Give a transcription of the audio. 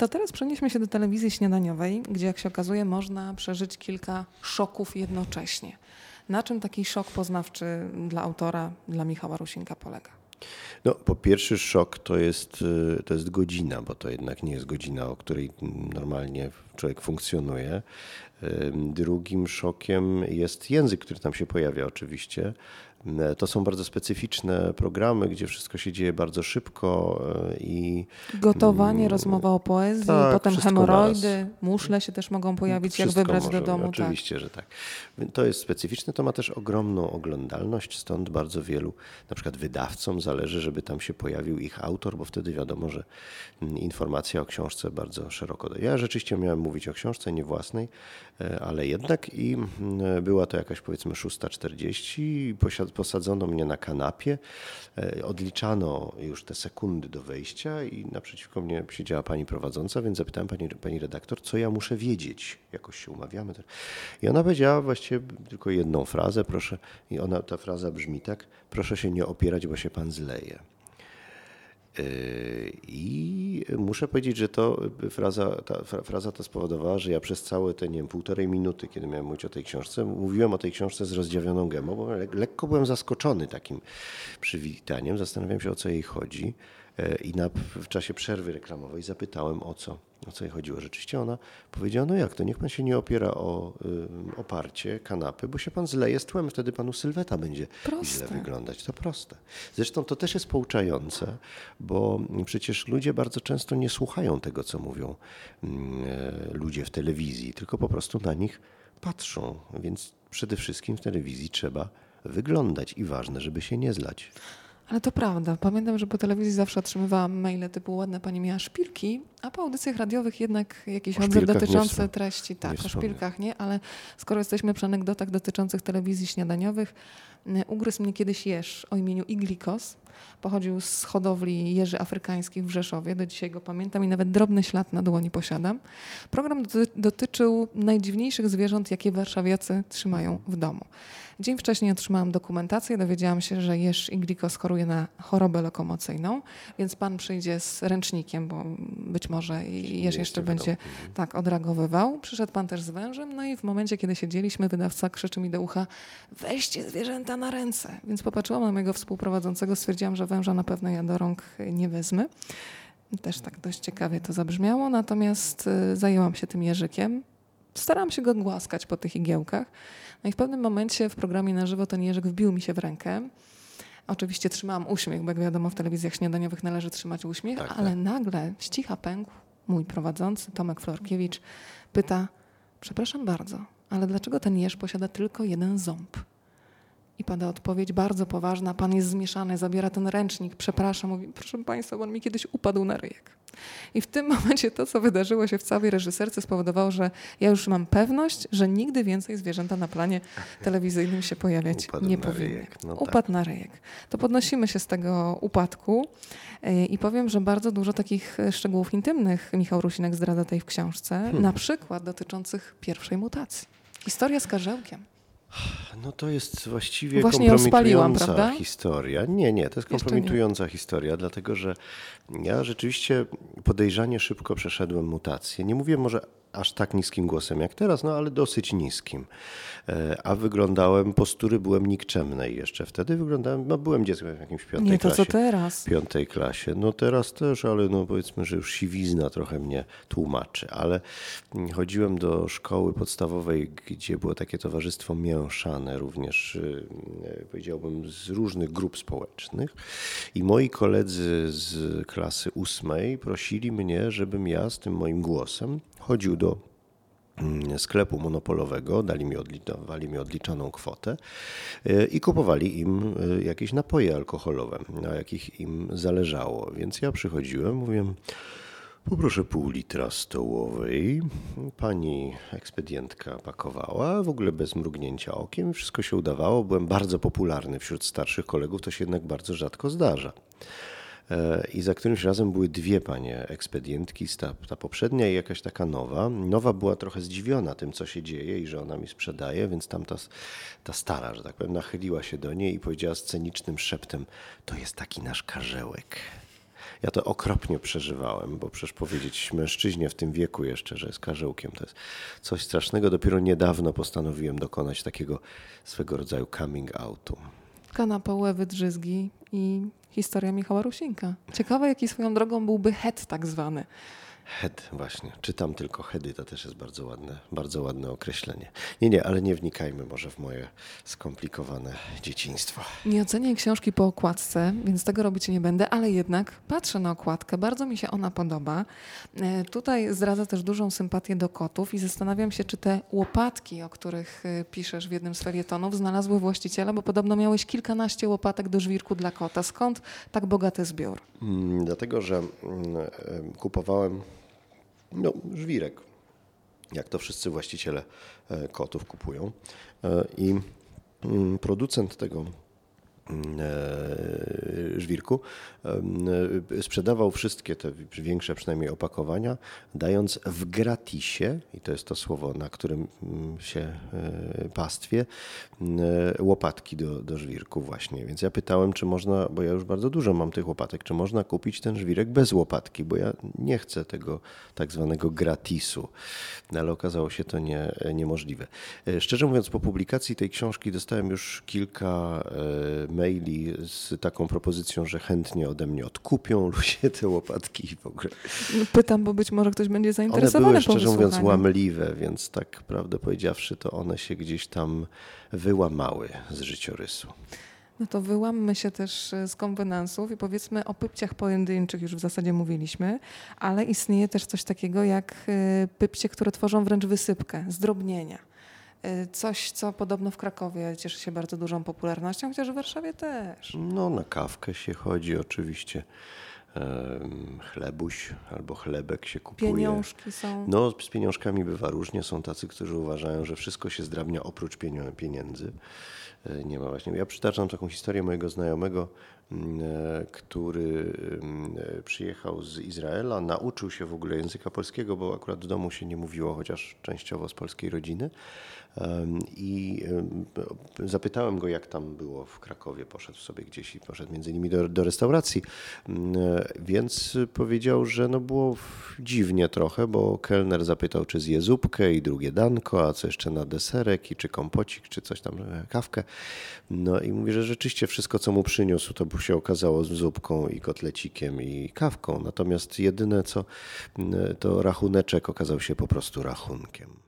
To teraz przenieśmy się do telewizji śniadaniowej, gdzie jak się okazuje można przeżyć kilka szoków jednocześnie. Na czym taki szok poznawczy dla autora, dla Michała Rusinka polega? No, po pierwszy szok to jest, y, to jest godzina, bo to jednak nie jest godzina, o której normalnie człowiek funkcjonuje. Drugim szokiem jest język, który tam się pojawia oczywiście. E, to są bardzo specyficzne programy, gdzie wszystko się dzieje bardzo szybko e, i. Gotowanie, mm, rozmowa o poezji, tak, potem hemoroidy, muszle się też mogą pojawić, wszystko jak wybrać może, do domu. Tak. Oczywiście, tak. że tak. To jest specyficzne, to ma też ogromną oglądalność, stąd bardzo wielu, na przykład wydawcom zależy, żeby tam się pojawił ich autor, bo wtedy wiadomo, że mm, informacja o książce bardzo szeroko. Ja rzeczywiście miałem mówić o książce, nie własnej, e, ale jednak i mm, była to jakaś powiedzmy 6.40 i posadzono mnie na kanapie, e, odliczano już te sekundy do wejścia i naprzeciwko mnie siedziała pani prowadząca, więc zapytałem pani, pani redaktor, co ja muszę wiedzieć. Jakoś się umawiamy. I ona powiedziała właściwie tylko jedną frazę, proszę, i ona, ta fraza brzmi tak, proszę się nie opierać, bo się pan zleje. Yy, I muszę powiedzieć, że to fraza, ta fraza ta spowodowała, że ja przez całe te nie wiem, półtorej minuty, kiedy miałem mówić o tej książce, mówiłem o tej książce z rozdziawioną gemą, bo lekko byłem zaskoczony takim przywitaniem. Zastanawiałem się, o co jej chodzi. E, i na, w czasie przerwy reklamowej zapytałem o co, o co jej chodziło. Rzeczywiście ona powiedziała, no jak to, niech pan się nie opiera o y, oparcie kanapy, bo się pan zleje z tłem, wtedy panu sylweta będzie proste. źle wyglądać. To proste. Zresztą to też jest pouczające, bo przecież ludzie bardzo często nie słuchają tego, co mówią y, ludzie w telewizji, tylko po prostu na nich patrzą. Więc przede wszystkim w telewizji trzeba wyglądać i ważne, żeby się nie zlać. Ale to prawda. Pamiętam, że po telewizji zawsze otrzymywałam maile typu ładne pani miała szpilki, a po audycjach radiowych jednak jakieś odzew dotyczące treści. Tak, nie o szpilkach nie, ale skoro jesteśmy przy anegdotach dotyczących telewizji śniadaniowych, y, ugryzł mnie kiedyś jeż o imieniu Iglikos. Pochodził z hodowli jeży afrykańskich w Rzeszowie, do dzisiaj go pamiętam i nawet drobny ślad na dłoni posiadam. Program dotyczył najdziwniejszych zwierząt, jakie warszawiacy trzymają w domu. Dzień wcześniej otrzymałam dokumentację, dowiedziałam się, że Jeż Iglikos choruje na chorobę lokomocyjną, więc pan przyjdzie z ręcznikiem, bo być może Jeż jeszcze będzie tak odreagowywał. Przyszedł pan też z wężem, no i w momencie, kiedy siedzieliśmy, wydawca krzyczy mi do ucha, weźcie zwierzęta na ręce. Więc popatrzyłam na mojego współprowadzącego, stwierdziłam, że węża na pewno ja do rąk nie wezmę. Też tak dość ciekawie to zabrzmiało, natomiast y, zajęłam się tym jeżykiem. Starałam się go głaskać po tych igiełkach. No i w pewnym momencie w programie na żywo ten jeżyk wbił mi się w rękę. Oczywiście trzymałam uśmiech, bo jak wiadomo w telewizjach śniadaniowych należy trzymać uśmiech, tak, ale tak. nagle ścicha pękł mój prowadzący, Tomek Florkiewicz, pyta, przepraszam bardzo, ale dlaczego ten jeż posiada tylko jeden ząb? I pada odpowiedź bardzo poważna, pan jest zmieszany, zabiera ten ręcznik, przepraszam, mówi, proszę państwa, on mi kiedyś upadł na ryjek. I w tym momencie to, co wydarzyło się w całej reżyserce, spowodowało, że ja już mam pewność, że nigdy więcej zwierzęta na planie telewizyjnym się pojawiać Upadł nie powinny. No tak. Upadł tak. na ryjek. To podnosimy się z tego upadku e, i powiem, że bardzo dużo takich szczegółów intymnych Michał Rusinek zdradza tej w książce, hmm. na przykład dotyczących pierwszej mutacji. Historia z karzełkiem. No to jest właściwie Właśnie kompromitująca historia. Nie, nie, to jest kompromitująca historia, dlatego że ja rzeczywiście podejrzanie szybko przeszedłem mutację. Nie mówię może aż tak niskim głosem jak teraz, no ale dosyć niskim. E, a wyglądałem, postury byłem nikczemnej jeszcze. Wtedy wyglądałem, no byłem dzieckiem w jakimś piątej Nie, to klasie. co teraz? Piątej klasie. No teraz też, ale no powiedzmy, że już siwizna trochę mnie tłumaczy. Ale chodziłem do szkoły podstawowej, gdzie było takie towarzystwo mięszane również, y, powiedziałbym, z różnych grup społecznych. I moi koledzy z klasy ósmej prosili mnie, żebym ja z tym moim głosem chodził do mm, sklepu monopolowego, dali mi, dawali mi odliczoną kwotę e, i kupowali im e, jakieś napoje alkoholowe, na jakich im zależało. Więc ja przychodziłem, mówiłem, poproszę pół litra stołowej. Pani ekspedientka pakowała, w ogóle bez mrugnięcia okiem, wszystko się udawało. Byłem bardzo popularny wśród starszych kolegów, to się jednak bardzo rzadko zdarza. E, I za którymś razem były dwie panie ekspedientki, ta, ta poprzednia i jakaś taka nowa. Nowa była trochę zdziwiona tym, co się dzieje i że ona mi sprzedaje, więc tam ta, ta stara, że tak powiem, nachyliła się do niej i powiedziała scenicznym szeptem: To jest taki nasz karzełek. Ja to okropnie przeżywałem, bo przecież powiedzieć mężczyźnie w tym wieku jeszcze, że jest karzełkiem, to jest coś strasznego. Dopiero niedawno postanowiłem dokonać takiego swego rodzaju coming outu. Kanapa, wydrzyzgi i historia Michała Rusinka. Ciekawe, jaki swoją drogą byłby het tak zwany. Head, właśnie. Czytam tylko heady, to też jest bardzo ładne, bardzo ładne określenie. Nie, nie, ale nie wnikajmy może w moje skomplikowane dzieciństwo. Nie ocenię książki po okładce, więc tego robić nie będę, ale jednak patrzę na okładkę, bardzo mi się ona podoba. E, tutaj zdradza też dużą sympatię do kotów i zastanawiam się, czy te łopatki, o których e, piszesz w jednym z felietonów, znalazły właściciela, bo podobno miałeś kilkanaście łopatek do żwirku dla kota. Skąd tak bogaty zbiór? Hmm, dlatego, że hmm, kupowałem no, żwirek, jak to wszyscy właściciele e, kotów kupują. E, I mm, producent tego żwirku, e, sprzedawał wszystkie te większe przynajmniej opakowania, dając w gratisie, i to jest to słowo, na którym mm, się e, pastwie, łopatki do, do żwirku właśnie. Więc ja pytałem, czy można, bo ja już bardzo dużo mam tych łopatek, czy można kupić ten żwirek bez łopatki, bo ja nie chcę tego tak zwanego gratisu. Ale okazało się to nie, niemożliwe. Szczerze mówiąc, po publikacji tej książki dostałem już kilka maili z taką propozycją, że chętnie ode mnie odkupią ludzie te łopatki w ogóle. No, pytam, bo być może ktoś będzie zainteresowany. One były szczerze mówiąc łamliwe, więc tak prawdę powiedziawszy, to one się gdzieś tam wyłamały z życiorysu. No to wyłammy się też z konwenansów i powiedzmy o pypciach pojedynczych już w zasadzie mówiliśmy, ale istnieje też coś takiego jak y, pypcie, które tworzą wręcz wysypkę, zdrobnienia. Y, coś, co podobno w Krakowie cieszy się bardzo dużą popularnością, chociaż w Warszawie też. No, na kawkę się chodzi oczywiście. Chlebuś albo chlebek się kupuje. Pieniążki są. No, z pieniążkami bywa różnie. Są tacy, którzy uważają, że wszystko się zdrabnia oprócz pieniędzy. E, nie ma właśnie. Ja przytaczam taką historię mojego znajomego, mm, e, który mm, e, przyjechał z Izraela, nauczył się w ogóle języka polskiego, bo akurat w domu się nie mówiło, chociaż częściowo z polskiej rodziny. I zapytałem go, jak tam było w Krakowie. Poszedł sobie gdzieś i poszedł między innymi do, do restauracji. Więc powiedział, że no było dziwnie trochę, bo kelner zapytał, czy zje zupkę i drugie danko, a co jeszcze na deserek i czy kompocik, czy coś tam, kawkę. No i mówi, że rzeczywiście wszystko, co mu przyniósł, to się okazało z zupką i kotlecikiem i kawką. Natomiast jedyne co, to rachuneczek okazał się po prostu rachunkiem.